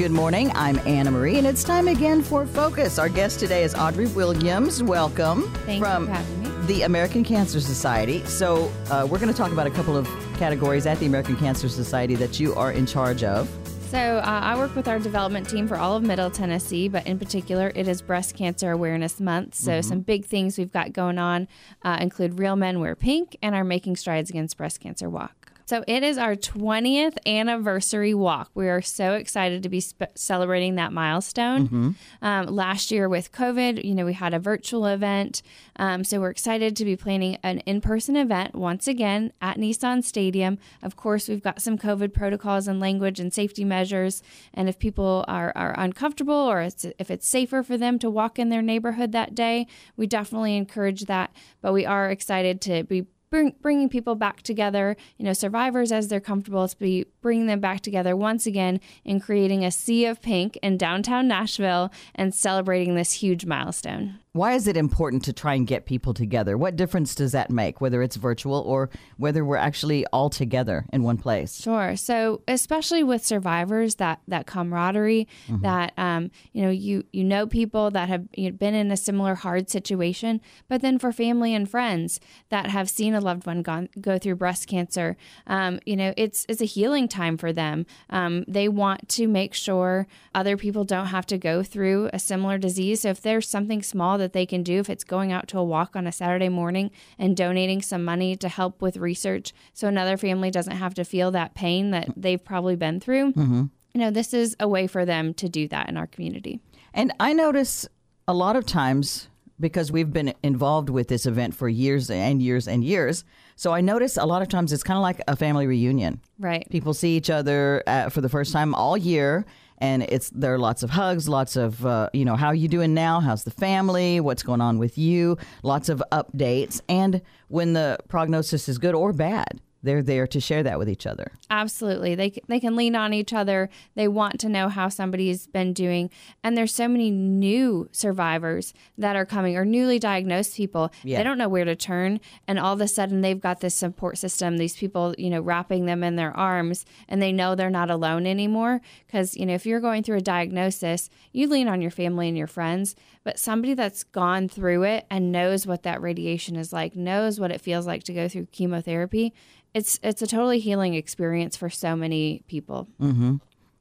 Good morning. I'm Anna Marie, and it's time again for Focus. Our guest today is Audrey Williams. Welcome Thank from for having me. the American Cancer Society. So, uh, we're going to talk about a couple of categories at the American Cancer Society that you are in charge of. So, uh, I work with our development team for all of Middle Tennessee, but in particular, it is Breast Cancer Awareness Month. So, some big things we've got going on uh, include Real Men Wear Pink and our Making Strides Against Breast Cancer Walk. So, it is our 20th anniversary walk. We are so excited to be sp- celebrating that milestone. Um, last year with COVID, you know, we had a virtual event. Um, so, we're excited to be planning an in person event once again at Nissan Stadium. Of course, we've got some COVID protocols and language and safety measures. And if people are, are uncomfortable or it's, if it's safer for them to walk in their neighborhood that day, we definitely encourage that. But we are excited to be bring, bringing people back together, you know, survivors as they're comfortable, to be bringing them back together once again and creating a sea of pink in downtown Nashville and celebrating this huge milestone. Why is it important to try and get people together? What difference does that make, whether it's virtual or whether we're actually all together in one place? Sure. So, especially with survivors, that that camaraderie, that um, you know, you you know people that have you know, been in a similar hard situation, but then for family and friends that have seen a loved one gone, go through breast cancer, um, you know, it's it's a healing time for them. Um, they want to make sure other people don't have to go through a similar disease. So, if there's something small that they can do, if it's going out to a walk on a Saturday morning and donating some money to help with research so another family doesn't have to feel that pain that they've probably been through, you know, this is a way for them to do that in our community. And I notice a lot of times because we've been involved with this event for years and years and years. So I notice a lot of times it's kind of like a family reunion. Right. People see each other uh, for the first time all year, and it's there are lots of hugs, lots of uh, you know how you doing now, how's the family, what's going on with you, lots of updates, and when the prognosis is good or bad, they're there to share that with each other. Absolutely. They, they can lean on each other. They want to know how somebody's been doing. And there's so many new survivors that are coming or newly diagnosed people. Yeah. They don't know where to turn. And all of a sudden, they've got this support system, these people, you know, wrapping them in their arms, and they know they're not alone anymore. Because, you know, if you're going through a diagnosis, you lean on your family and your friends. But somebody that's gone through it and knows what that radiation is like, knows what it feels like to go through chemotherapy, it's it's a totally healing experience for so many people.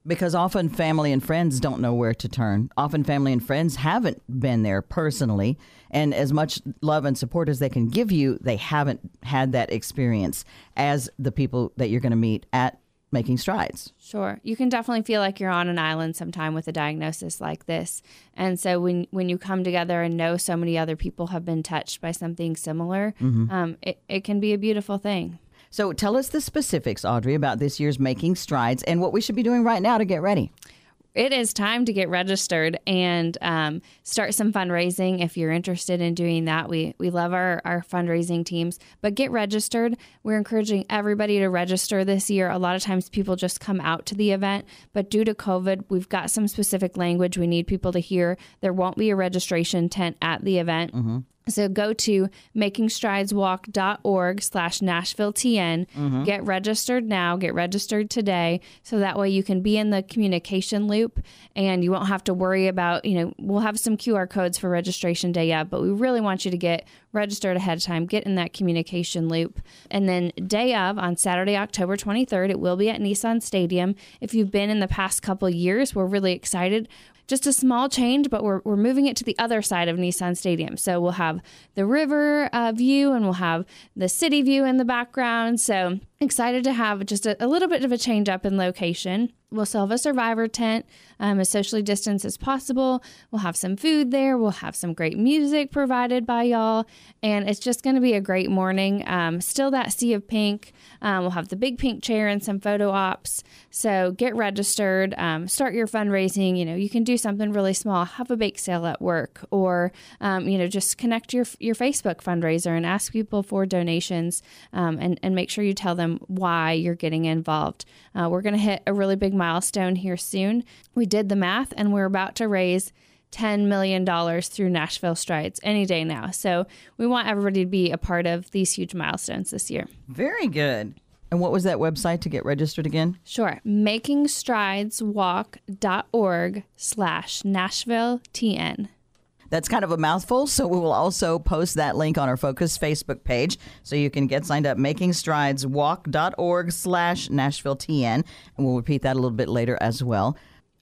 Because often family and friends don't know where to turn. Often family and friends haven't been there personally. And as much love and support as they can give you, they haven't had that experience as the people that you're going to meet at Making Strides. Sure. You can definitely feel like you're on an island sometime with a diagnosis like this. And so when when you come together and know so many other people have been touched by something similar, um, it, it can be a beautiful thing. So tell us the specifics, Audrey, about this year's Making Strides and what we should be doing right now to get ready. it is time to get registered and um, start some fundraising if you're interested in doing that. We we love our, our fundraising teams, but get registered. We're encouraging everybody to register this year. A lot of times people just come out to the event, but due to COVID, we've got some specific language we need people to hear. There won't be a registration tent at the event. So go to makingstrideswalk.org slash Nashville TN. Mm-hmm. Get registered now. Get registered today. So that way you can be in the communication loop and you won't have to worry about, you know, we'll have some QR codes for registration day up, but we really want you to get registered ahead of time, get in that communication loop. And then day of on Saturday, October 23rd, it will be at Nissan Stadium. If you've been in the past couple years, we're really excited just a small change, but we're, we're moving it to the other side of Nissan Stadium. So we'll have the river uh, view and we'll have the city view in the background. So excited to have just a, a little bit of a change up in location. We'll still have a survivor tent um, as socially distanced as possible. We'll have some food there. We'll have some great music provided by y'all. And it's just going to be a great morning. Um, still that sea of pink. Um, we'll have the big pink chair and some photo ops. So get registered, um, start your fundraising. You know, you can do something really small, have a bake sale at work, or um, you know, just connect your your Facebook fundraiser and ask people for donations, um, and and make sure you tell them why you're getting involved. Uh, we're going to hit a really big milestone here soon. We did the math, and we're about to raise. $10 million through Nashville Strides any day now. So we want everybody to be a part of these huge milestones this year. Very good. And what was that website to get registered again? Sure. MakingStridesWalk.org slash Nashville TN. That's kind of a mouthful, so we will also post that link on our Focus Facebook page so you can get signed up, makingstrideswalk.org slash Nashville TN. And we'll repeat that a little bit later as well.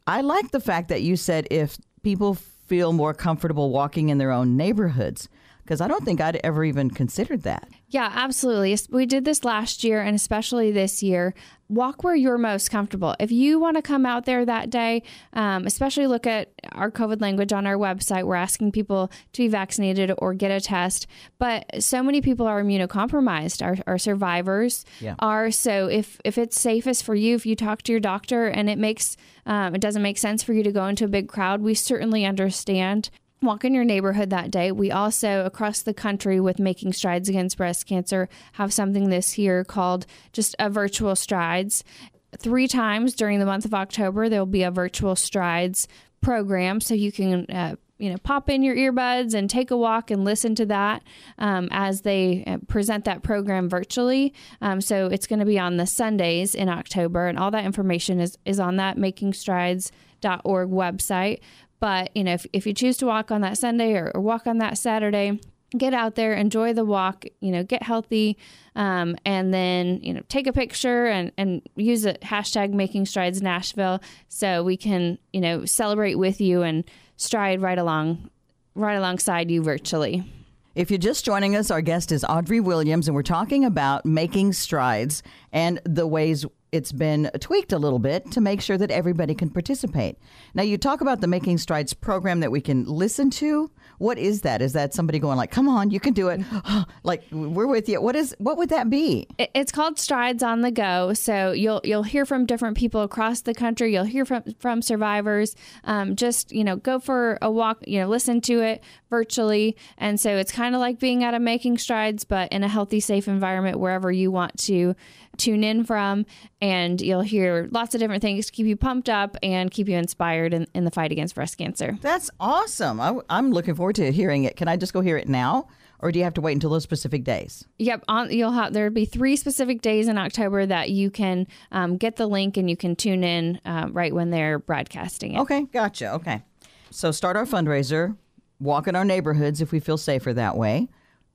I like the fact that you said if people feel more comfortable walking in their own neighborhoods because I don't think I'd ever even considered that. Yeah, absolutely. We did this last year and especially this year. Walk where you're most comfortable. If you want to come out there that day, um, especially look at our COVID language on our website. We're asking people to be vaccinated or get a test. But so many people are immunocompromised, our, our survivors yeah. are. So if, if it's safest for you, if you talk to your doctor and it makes um, it doesn't make sense for you to go into a big crowd, we certainly understand walk in your neighborhood that day. We also, across the country, with Making Strides Against Breast Cancer, have something this year called just a virtual strides. Three times during the month of October, there will be a virtual strides program, so you can. Uh, you know, pop in your earbuds and take a walk and listen to that um, as they uh, present that program virtually. Um, so it's going to be on the Sundays in October, and all that information is is on that makingstrides.org website. But, you know, if, if you choose to walk on that Sunday or, or walk on that Saturday, get out there, enjoy the walk, you know, get healthy, um, and then, you know, take a picture and, and use a hashtag making strides Nashville so we can, you know, celebrate with you and stride right along, right alongside you virtually. If you're just joining us, our guest is Audrey Williams, and we're talking about making strides and the ways it's been tweaked a little bit to make sure that everybody can participate. Now, you talk about the Making Strides program that we can listen to. What is that? Is that somebody going like, "Come on, you can do it"? like we're with you. What is what would that be? It's called Strides on the Go. So you'll you'll hear from different people across the country. You'll hear from from survivors. Um, just you know, go for a walk. You know, listen to it virtually, and so it's kind of like being at a Making Strides, but in a healthy, safe environment wherever you want to tune in from, and you'll hear lots of different things to keep you pumped up and keep you inspired in, in the fight against breast cancer. That's awesome. I, am looking forward to hearing it. Can I just go hear it now? Or do you have to wait until those specific days? Yep, on, you'll have there'll be three specific days in October that you can um, get the link and you can tune in uh, right when they're broadcasting it. Okay, gotcha. Okay, so start our fundraiser, walk in our neighborhoods if we feel safer that way.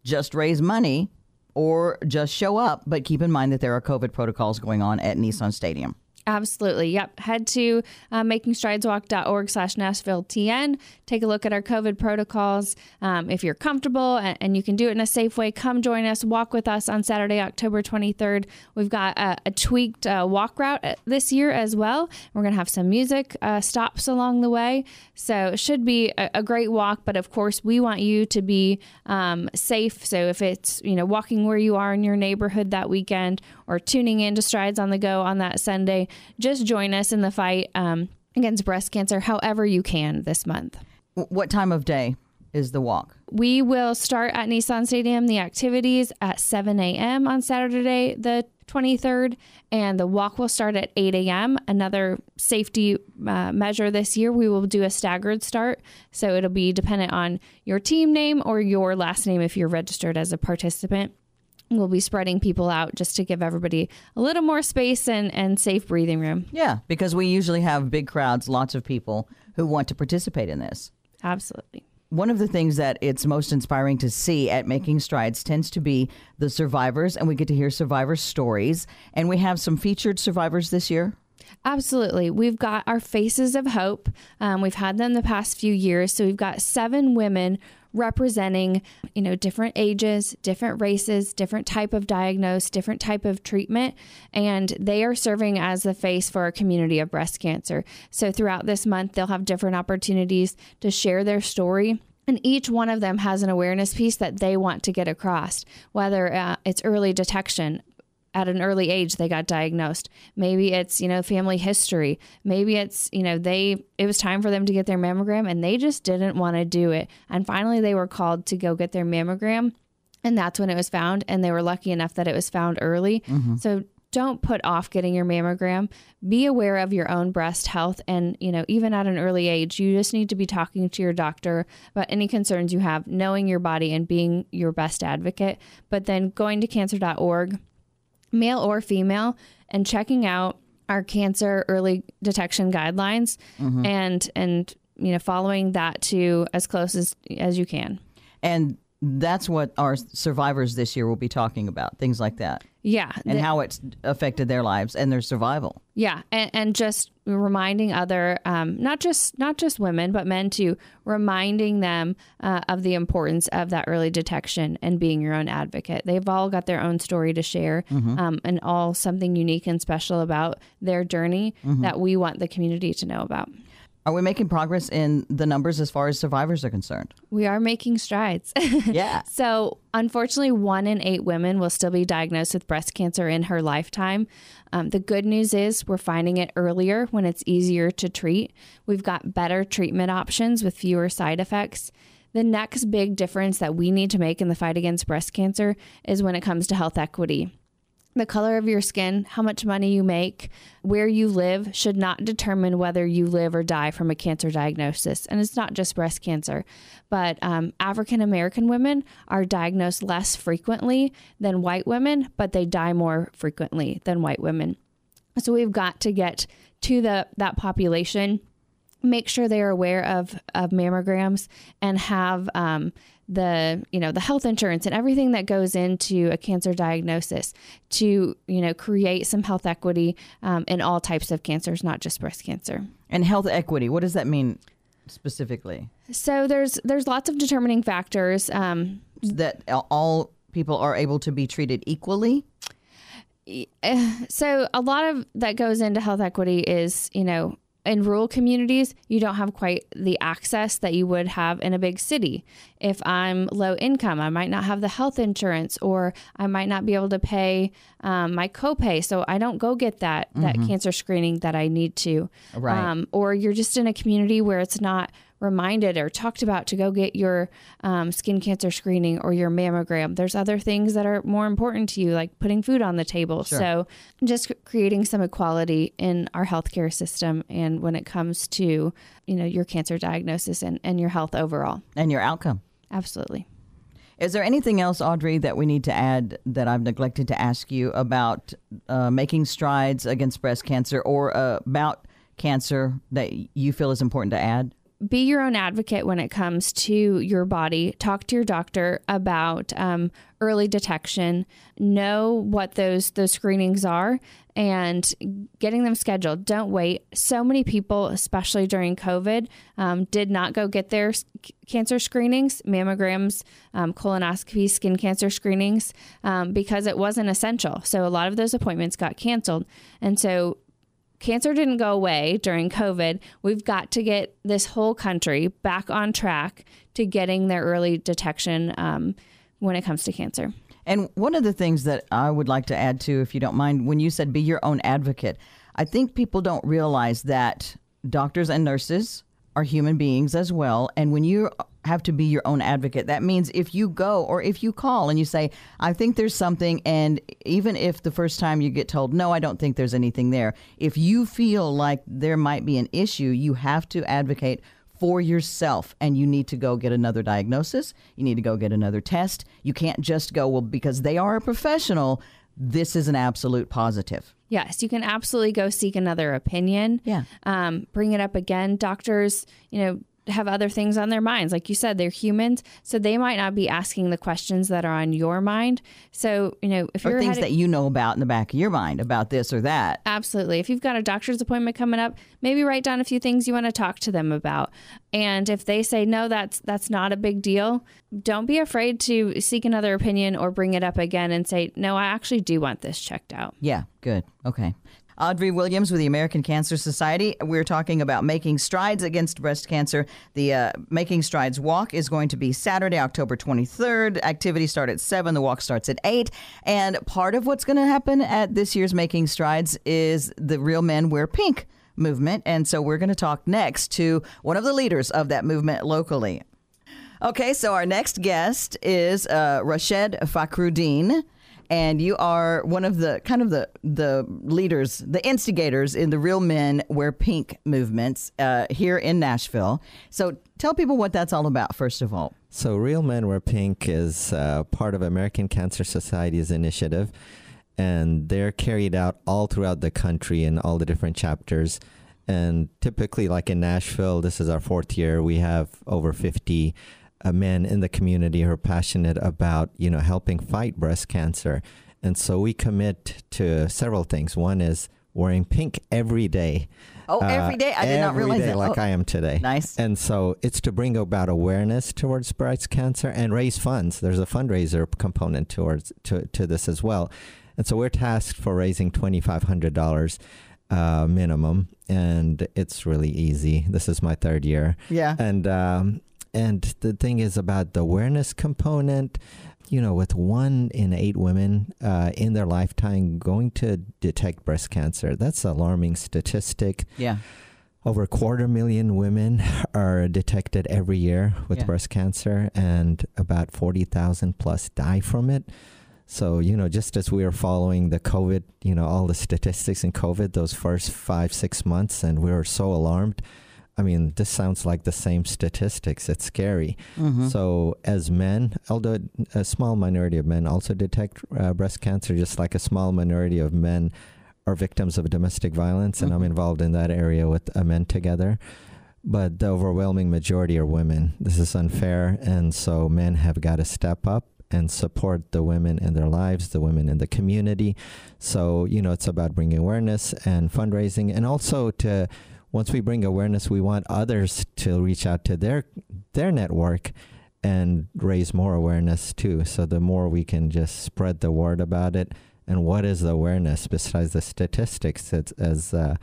Just raise money or just show up, but keep in mind that there are COVID protocols going on at Nissan Stadium. Absolutely. Yep. Head to uh, makingstrideswalk.org slash Nashville TN. Take a look at our COVID protocols. Um, if you're comfortable and, and, you can do it in a safe way, come join us. Walk with us on Saturday, October 23rd. We've got a, a tweaked uh, walk route uh, this year as well. We're going to have some music uh, stops along the way. So it should be a, a, great walk. But of course, we want you to be um, safe. So if it's, you know, walking where you are in your neighborhood that weekend or tuning in to Strides on the Go on that Sunday, just join us in the fight um, against breast cancer however you can this month. What time of day is the walk? We will start at Nissan Stadium, the activities at 7 a.m. on Saturday, the 23rd, and the walk will start at 8 a.m. Another safety uh, measure this year, we will do a staggered start. So it'll be dependent on your team name or your last name if you're registered as a participant we'll be spreading people out just to give everybody a little more space and, and safe breathing room. Yeah, because we usually have big crowds, lots of people who want to participate in this. Absolutely. One of the things that it's most inspiring to see at Making Strides tends to be the survivors, and we get to hear survivor stories. And we have some featured survivors this year. Absolutely. We've got our Faces of Hope. Um, we've had them the past few years. So we've got seven women representing, you know, different ages, different races, different type of diagnosis, different type of treatment, and they are serving as the face for a community of breast cancer. So throughout this month, they'll have different opportunities to share their story. And each one of them has an awareness piece that they want to get across, whether uh, it's early detection, at an early age they got diagnosed. Maybe it's, you know, family history. Maybe it's, you know, they it was time for them to get their mammogram and they just didn't want to do it. And finally they were called to go get their mammogram and that's when it was found and they were lucky enough that it was found early. Mm-hmm. So don't put off getting your mammogram. Be aware of your own breast health and, you know, even at an early age, you just need to be talking to your doctor about any concerns you have, knowing your body and being your best advocate. But then going to cancer.org male or female, and checking out our cancer early detection guidelines mm-hmm. and and you know following that to as close as as you can. And that's what our survivors this year will be talking about, things like that, Yeah, and how it's affected their lives and their survival. Yeah, and, and just reminding other, um, not just not just women, but men too, reminding them uh, of the importance of that early detection and being your own advocate. They've all got their own story to share, um, and all something unique and special about their journey that we want the community to know about. Are we making progress in the numbers as far as survivors are concerned? We are making strides. Yeah. So, unfortunately, one in eight women will still be diagnosed with breast cancer in her lifetime. Um, the good news is we're finding it earlier when it's easier to treat. We've got better treatment options with fewer side effects. The next big difference that we need to make in the fight against breast cancer is when it comes to health equity. The color of your skin, how much money you make, where you live should not determine whether you live or die from a cancer diagnosis. And it's not just breast cancer, but um, African American women are diagnosed less frequently than white women, but they die more frequently than white women. So we've got to get to the that population make sure they are aware of of mammograms and have um, the you know the health insurance and everything that goes into a cancer diagnosis to you know create some health equity um, in all types of cancers, not just breast cancer. And health equity, what does that mean specifically? So there's there's lots of determining factors. Um, That all people are able to be treated equally? so a lot of that goes into health equity is you know in rural communities you don't have quite the access that you would have in a big city. If i'm low income i might not have the health insurance or i might not be able to pay um, my copay. So i don't go get that that cancer screening that i need to. Right. um, or you're just in a community where it's not reminded or talked about to go get your um, skin cancer screening or your mammogram. There's other things that are more important to you, like putting food on the table. So, just creating some equality in our healthcare system and when it comes to you know your cancer diagnosis and, and your health overall. And your outcome. Absolutely. Is there anything else, Audrey, that we need to add that I've neglected to ask you about uh, making strides against breast cancer or uh, about cancer that you feel is important to add? Be your own advocate when it comes to your body. Talk to your doctor about um, early detection. Know what those those screenings are and getting them scheduled. Don't wait. So many people, especially during COVID, um, did not go get their s- cancer screenings, mammograms, um, colonoscopy, skin cancer screenings um, because it wasn't essential. So a lot of those appointments got canceled, and so cancer didn't go away during COVID. We've got to get this whole country back on track to getting their early detection um, when it comes to cancer. And one of the things that I would like to add to, if you don't mind, when you said be your own advocate, I think people don't realize that doctors and nurses are human beings as well. And when you have to be your own advocate, that means if you go or if you call and you say, I think there's something, and even if the first time you get told, no, I don't think there's anything there, if you feel like there might be an issue, you have to advocate for yourself and you need to go get another diagnosis. You need to go get another test. You can't just go, well, because they are a professional, this is an absolute positive. Yes, you can absolutely go seek another opinion. Yeah. Um, bring it up again. Doctors, you know, have other things on their minds. Like you said, they're humans, so they might not be asking the questions that are on your mind. So, you know, if Or you're things headed- that you know about in the back of your mind about this or that. Absolutely. If you've got a doctor's appointment coming up, maybe write down a few things you want to talk to them about. And if they say no, that's that's not a big deal, don't be afraid to seek another opinion or bring it up again and say, "No, I actually do want this checked out." Yeah, good. Okay. Audrey Williams with the American Cancer Society. We're talking about making strides against breast cancer. The uh, Making Strides Walk is going to be Saturday, October 23rd. Activities start at 7, the walk starts at 8. And part of what's going to happen at this year's Making Strides is the Real Men Wear Pink movement. And so we're going to talk next to one of the leaders of that movement locally. Okay, so our next guest is uh, Rashid Fakhruddin, and you are one of the kind of the the leaders, the instigators in the Real Men Wear Pink movements uh, here in Nashville. So tell people what that's all about, first of all. So, Real Men Wear Pink is uh, part of American Cancer Society's initiative. and they're carried out all throughout the country in all the different chapters. And typically, like in Nashville, this is our fourth year. We have over 50 uh, men in the community who are passionate about, you know, helping fight breast cancer. And so we commit to several things. One is wearing pink every day. Oh, uh, every day? I did not realize day, that. like oh. I am today. Nice. And so it's to bring about awareness towards breast cancer and raise funds. There's a fundraiser component towards to, to this as well. And so we're tasked for raising $2,500 uh, minimum, and it's really easy. This is my third year. Yeah. And, um, and the thing is about the awareness component, you know, with one in eight women uh, in their lifetime going to detect breast cancer, that's an alarming statistic. Yeah. Over a quarter million women are detected every year with Yeah. breast cancer, and about 40,000 plus die from it. So, you know, just as we were following the COVID, you know, all the statistics in COVID, those first five, six months, and we were so alarmed. I mean, this sounds like the same statistics. It's scary. Mhm. So, as men, although a small minority of men also detect uh, breast cancer, just like a small minority of men are victims of domestic violence, and I'm Mhm. involved in that area with uh, Men Together. But the overwhelming majority are women. This is unfair, and so men have got to step up and support the women in their lives, the women in the community. So, you know, it's about bringing awareness and fundraising, and also to once we bring awareness, we want others to reach out to their their network and raise more awareness too. So the more we can just spread the word about it, and what is the awareness besides the statistics? It's as uh,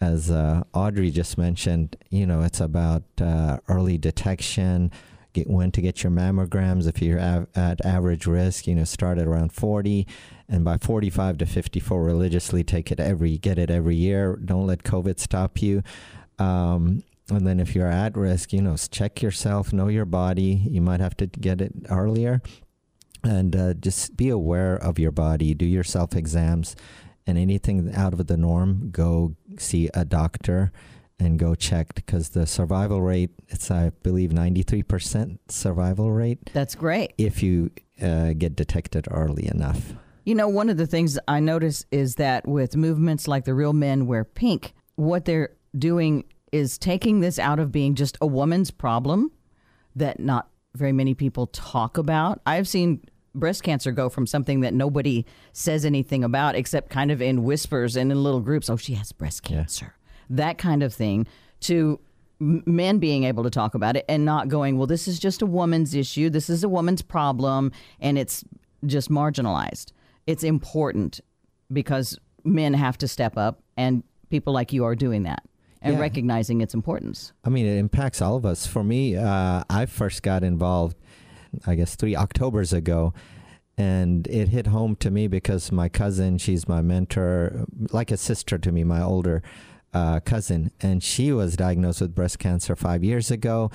as uh, Audrey just mentioned, you know, it's about uh, early detection, get when to get your mammograms if you're av- at average risk. You know, start at around 40, and by 45 to 54, religiously take it every get it every year. Don't let COVID stop you. Um, and then if you're at risk, you know, check yourself, know your body. You might have to get it earlier, and uh, just be aware of your body. Do your self exams, and anything out of the norm, go see a doctor and go checked because the survival rate it's i believe 93% survival rate That's great. if you uh, get detected early enough You know, one of the things I notice is that with movements like the Real Men Wear Pink, what they're doing is taking this out of being just a woman's problem that not very many people talk about. I've seen breast cancer go from something that nobody says anything about except kind of in whispers and in little groups. Oh, she has breast Yeah. cancer. That kind of thing to men being able to talk about it and not going, well, this is just a woman's issue. This is a woman's problem and it's just marginalized. It's important because men have to step up and people like you are doing that and Yeah. recognizing its importance. I mean, it impacts all of us. For me, uh, I first got involved, I guess, three Octobers ago. And it hit home to me because my cousin, she's my mentor, like a sister to me, my older uh, cousin. And she was diagnosed with breast cancer five years ago.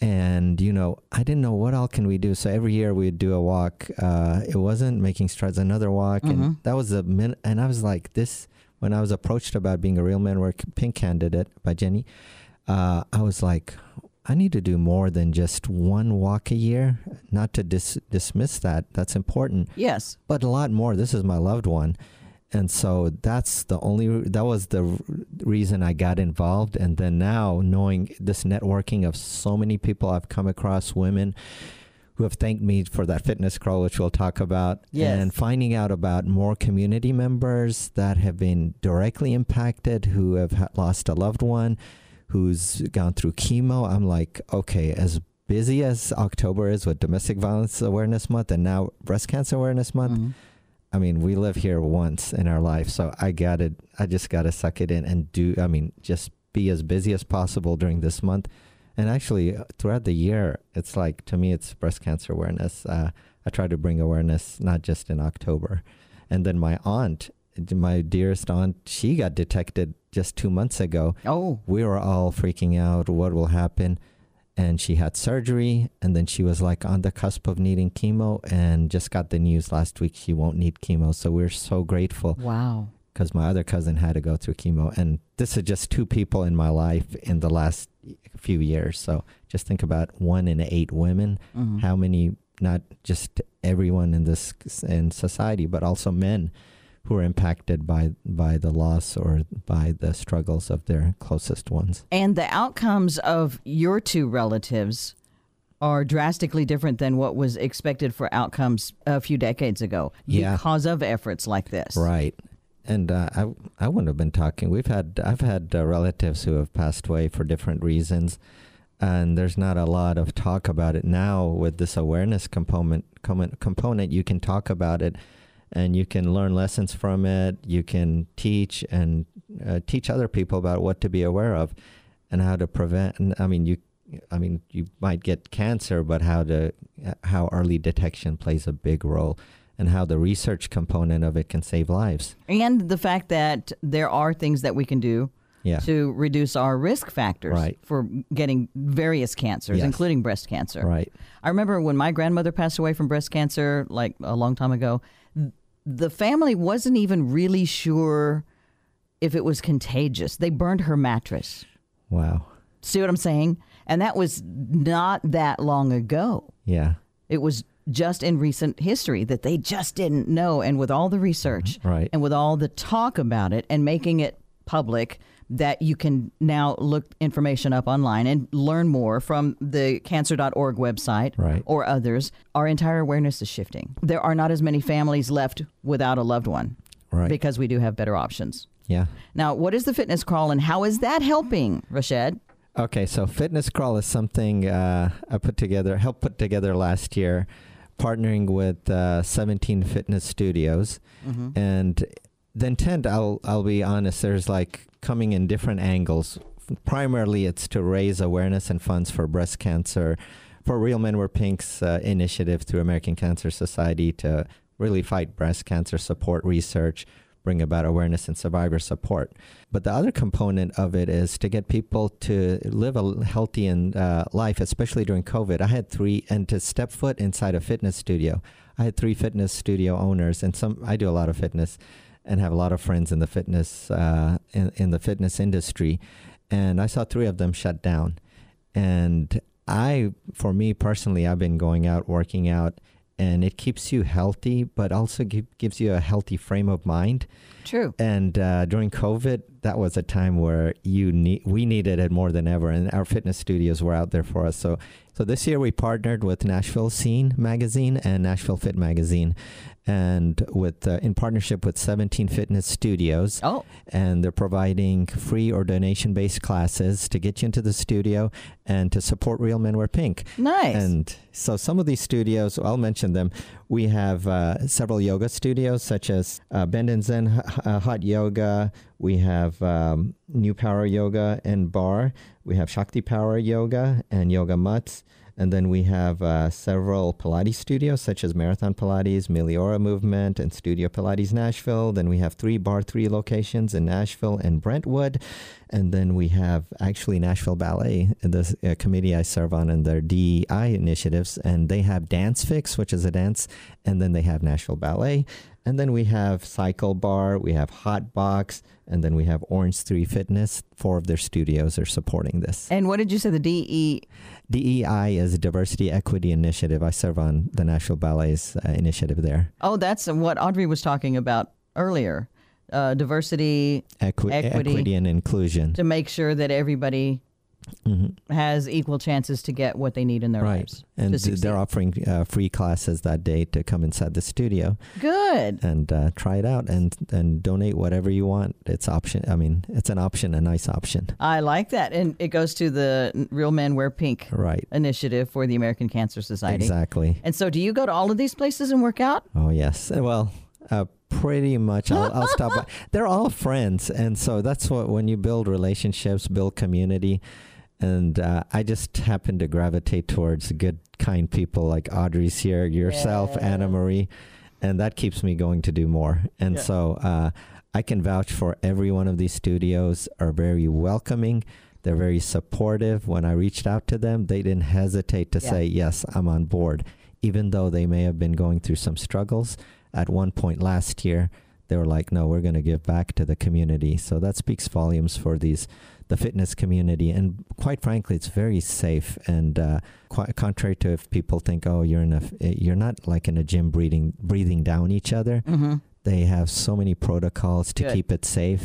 And, you know, I didn't know what all can we do. So every year we'd do a walk. Uh, it wasn't making strides, another walk. And that was a minute. And I was like, this, when I was approached about being a real man work pink candidate by Jenny, uh, I was like, I need to do more than just one walk a year. Not to dis- dismiss that, that's important, Yes. but a lot more. This is my loved one. And so that's the only, that was the reason I got involved. And then now, knowing this networking of so many people I've come across, women who have thanked me for that fitness crawl, which we'll talk about, Yes. and finding out about more community members that have been directly impacted, who have lost a loved one, who's gone through chemo. I'm like, okay, as busy as October is with Domestic Violence Awareness Month and now Breast Cancer Awareness Month, Mhm. I mean, we live here once in our life, so I got to I just got to suck it in and do. I mean, just be as busy as possible during this month, and actually uh, throughout the year, it's like to me, it's breast cancer awareness. Uh, I try to bring awareness not just in October, and then my aunt, my dearest aunt, she got detected just two months ago. Oh, We were all freaking out. What will happen? And she had surgery and then she was like on the cusp of needing chemo and just got the news last week she won't need chemo so we're so grateful wow. because my other cousin had to go through chemo and this is just two people in my life in the last few years so just think about one in eight women Mhm. how many not just everyone in this in society but also men who are impacted by by the loss or by the struggles of their closest ones. And the outcomes of your two relatives are drastically different than what was expected for outcomes a few decades ago Yeah. because of efforts like this. Right. And uh, I I wouldn't have been talking. We've had I've had uh, relatives who have passed away for different reasons, and there's not a lot of talk about it now. With this awareness component component, component you can talk about it, and you can learn lessons from it. You can teach and uh, teach other people about what to be aware of, and how to prevent. And I mean you. I mean, you might get cancer, but how to how early detection plays a big role and how the research component of it can save lives. And the fact that there are things that we can do Yeah. to reduce our risk factors Right. for getting various cancers, Yes. including breast cancer. Right. I remember when my grandmother passed away from breast cancer, like a long time ago, the family wasn't even really sure if it was contagious. They burned her mattress. Wow. See what I'm saying? And that was not that long ago. Yeah. It was just in recent history that they just didn't know. And with all the research Right. and with all the talk about it and making it public, that you can now look information up online and learn more from the cancer.org website Right. or others, our entire awareness is shifting. There are not as many families left without a loved one Right. because we do have better options. yeah. Now, what is the fitness crawl and how is that helping, Rashad? Okay, so Fitness Crawl is something uh, I put together, helped put together last year, partnering with uh, 17 fitness studios. And the intent, I'll, I'll be honest, there's like coming in different angles. Primarily, it's to raise awareness and funds for breast cancer, for Real Men Wear Pink's uh, initiative through American Cancer Society to really fight breast cancer, support research, bring about awareness and survivor support. But the other component of it is to get people to live a healthy and uh, life, especially during COVID. I had three, and to step foot inside a fitness studio. I had three fitness studio owners, and some I do a lot of fitness, and have a lot of friends in the fitness uh, in, in the fitness industry, and I saw three of them shut down, and I, for me personally, I've been going out working out. And it keeps you healthy, but also gi- gives you a healthy frame of mind. True. And uh, during COVID, that was a time where you need we needed it more than ever, and our fitness studios were out there for us. So, so this year we partnered with Nashville Scene magazine and Nashville Fit magazine, and with uh, in partnership with 17 fitness studios, Oh, and they're providing free or donation based classes to get you into the studio and to support Real Men Wear Pink. nice. And so some of these studios, I'll mention them. We have uh, several yoga studios, such as uh, Bend and Zen H- Hot Yoga. We have um, New Power Yoga and Bar. We have Shakti Power Yoga and Yoga Mutts. And then we have uh, several Pilates studios, such as Marathon Pilates, Meliora Movement, and Studio Pilates Nashville. Then we have three Barre3 locations in Nashville and Brentwood. And then we have actually Nashville Ballet, the uh, committee I serve on, and their DEI initiatives. And they have Dance Fix, which is a dance. And then they have Nashville Ballet. And then we have Cycle Bar, we have Hot Box, and then we have Orangetheory Fitness. Four of their studios are supporting this. and what did you say? The DE. DEI is a diversity equity initiative. I serve on the National Ballet's uh, initiative there. Oh, that's what Audrey was talking about earlier. Uh, diversity Equi- Equity. equity and inclusion. to make sure that everybody Mhm. has equal chances to get what they need in their Right. lives. And they're offering uh, free classes that day to come inside the studio Good. and uh, try it out and and donate whatever you want. It's option. I mean, it's an option, a nice option. I like that. And it goes to the Real Men Wear Pink Right. initiative for the American Cancer Society. Exactly. And so, do you go to all of these places and work out? Oh yes. Well, uh, pretty much. I'll, I'll stop. By. They're all friends, and so that's what when you build relationships, build community, and uh, I just happen to gravitate towards good, kind people like Audrey's here, yourself, Yeah. Anna Marie, and that keeps me going to do more. And Yeah. so uh, I can vouch for every one of these studios are very welcoming. They're very supportive. When I reached out to them, they didn't hesitate to Yeah. say, "Yes, I'm on board," even though they may have been going through some struggles at one point last year they were like no we're going to give back to the community so that speaks volumes for these the fitness community and quite frankly it's very safe and uh, quite contrary to if people think oh you're in a f- you're not like in a gym breathing breathing down each other Mm-hmm. They have so many protocols to Good. keep it safe.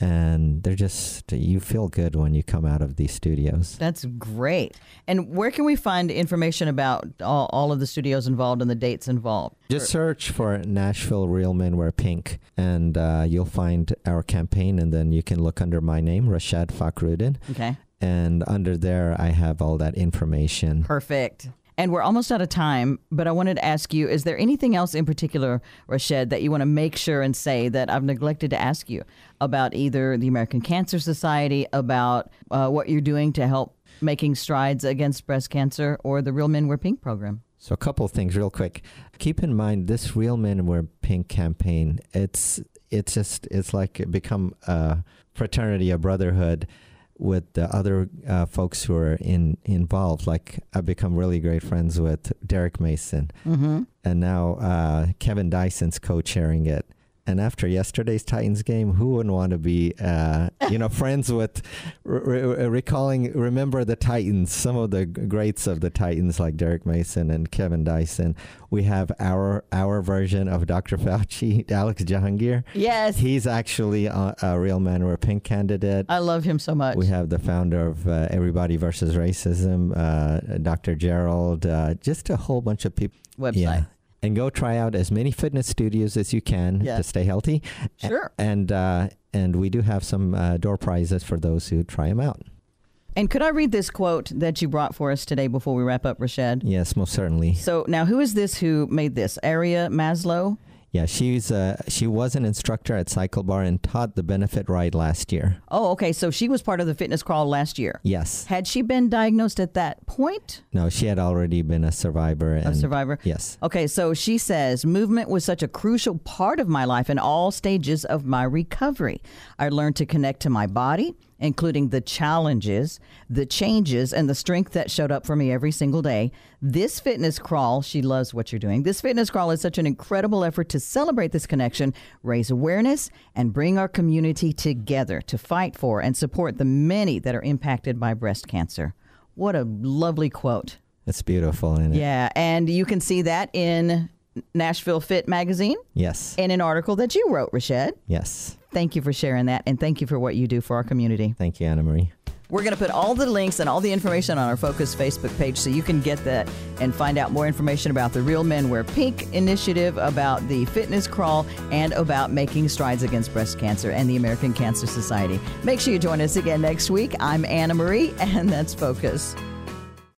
And they're just, you feel good when you come out of these studios. That's great. And where can we find information about all, all of the studios involved and the dates involved? Just search for Nashville Real Men Wear Pink, and uh, you'll find our campaign. And then you can look under my name, Rashad Fakruddin. Okay. And under there, I have all that information. Perfect. And we're almost out of time, but I wanted to ask you is there anything else in particular, Rashad, that you want to make sure and say that I've neglected to ask you about either the American Cancer Society, about uh, what you're doing to help making strides against breast cancer, or the Real Men Wear Pink program? So a couple of things real quick. Keep in mind this Real Men Wear Pink campaign. It's it's just it's like become a fraternity, a brotherhood with the other uh, folks who are in involved. Like I've become really great friends with Derek Mason, Mm-hmm. and now uh, Kevin Dyson's co-chairing it. And after yesterday's Titans game, who wouldn't want to be, uh, you know, friends with, re- re- recalling, remember the Titans, some of the greats of the Titans like Derek Mason and Kevin Dyson. We have our our version of Dr. Fauci, Alex Jahangir. Yes. He's actually a, a real man or a pink candidate. I love him so much. We have the founder of uh, Everybody versus Racism, uh, Dr. Gerald, uh, just a whole bunch of people. Website. Yeah. And go try out as many fitness studios as you can to stay healthy. A- Sure. And uh, and we do have some uh, door prizes for those who try them out. And could I read this quote that you brought for us today before we wrap up, Rashad? Yes, most certainly. So now, who is this who made this? Aria Maslow? Yeah, she's uh, she was an instructor at Cycle Bar and taught the benefit ride last year. Oh, okay. So she was part of the fitness crawl last year. Yes. Had she been diagnosed at that point? No, she had already been a survivor. A survivor? Yes. Okay, so she says movement was such a crucial part of my life in all stages of my recovery. I learned to connect to my body, including the challenges, the changes, and the strength that showed up for me every single day. This fitness crawl, she loves what you're doing. This fitness crawl is such an incredible effort to celebrate this connection, raise awareness, and bring our community together to fight for and support the many that are impacted by breast cancer. What a lovely quote. It's beautiful. And Yeah, and you can see that in Nashville Fit magazine yes. in an article that you wrote, Rashad. Yes. Thank you for sharing that, and thank you for what you do for our community. Thank you, Anna Marie. We're going to put all the links and all the information on our Focus Facebook page so you can get that and find out more information about the Real Men Wear Pink initiative, about the fitness crawl, and about making strides against breast cancer and the American Cancer Society. Make sure you join us again next week. I'm Anna Marie, and that's Focus.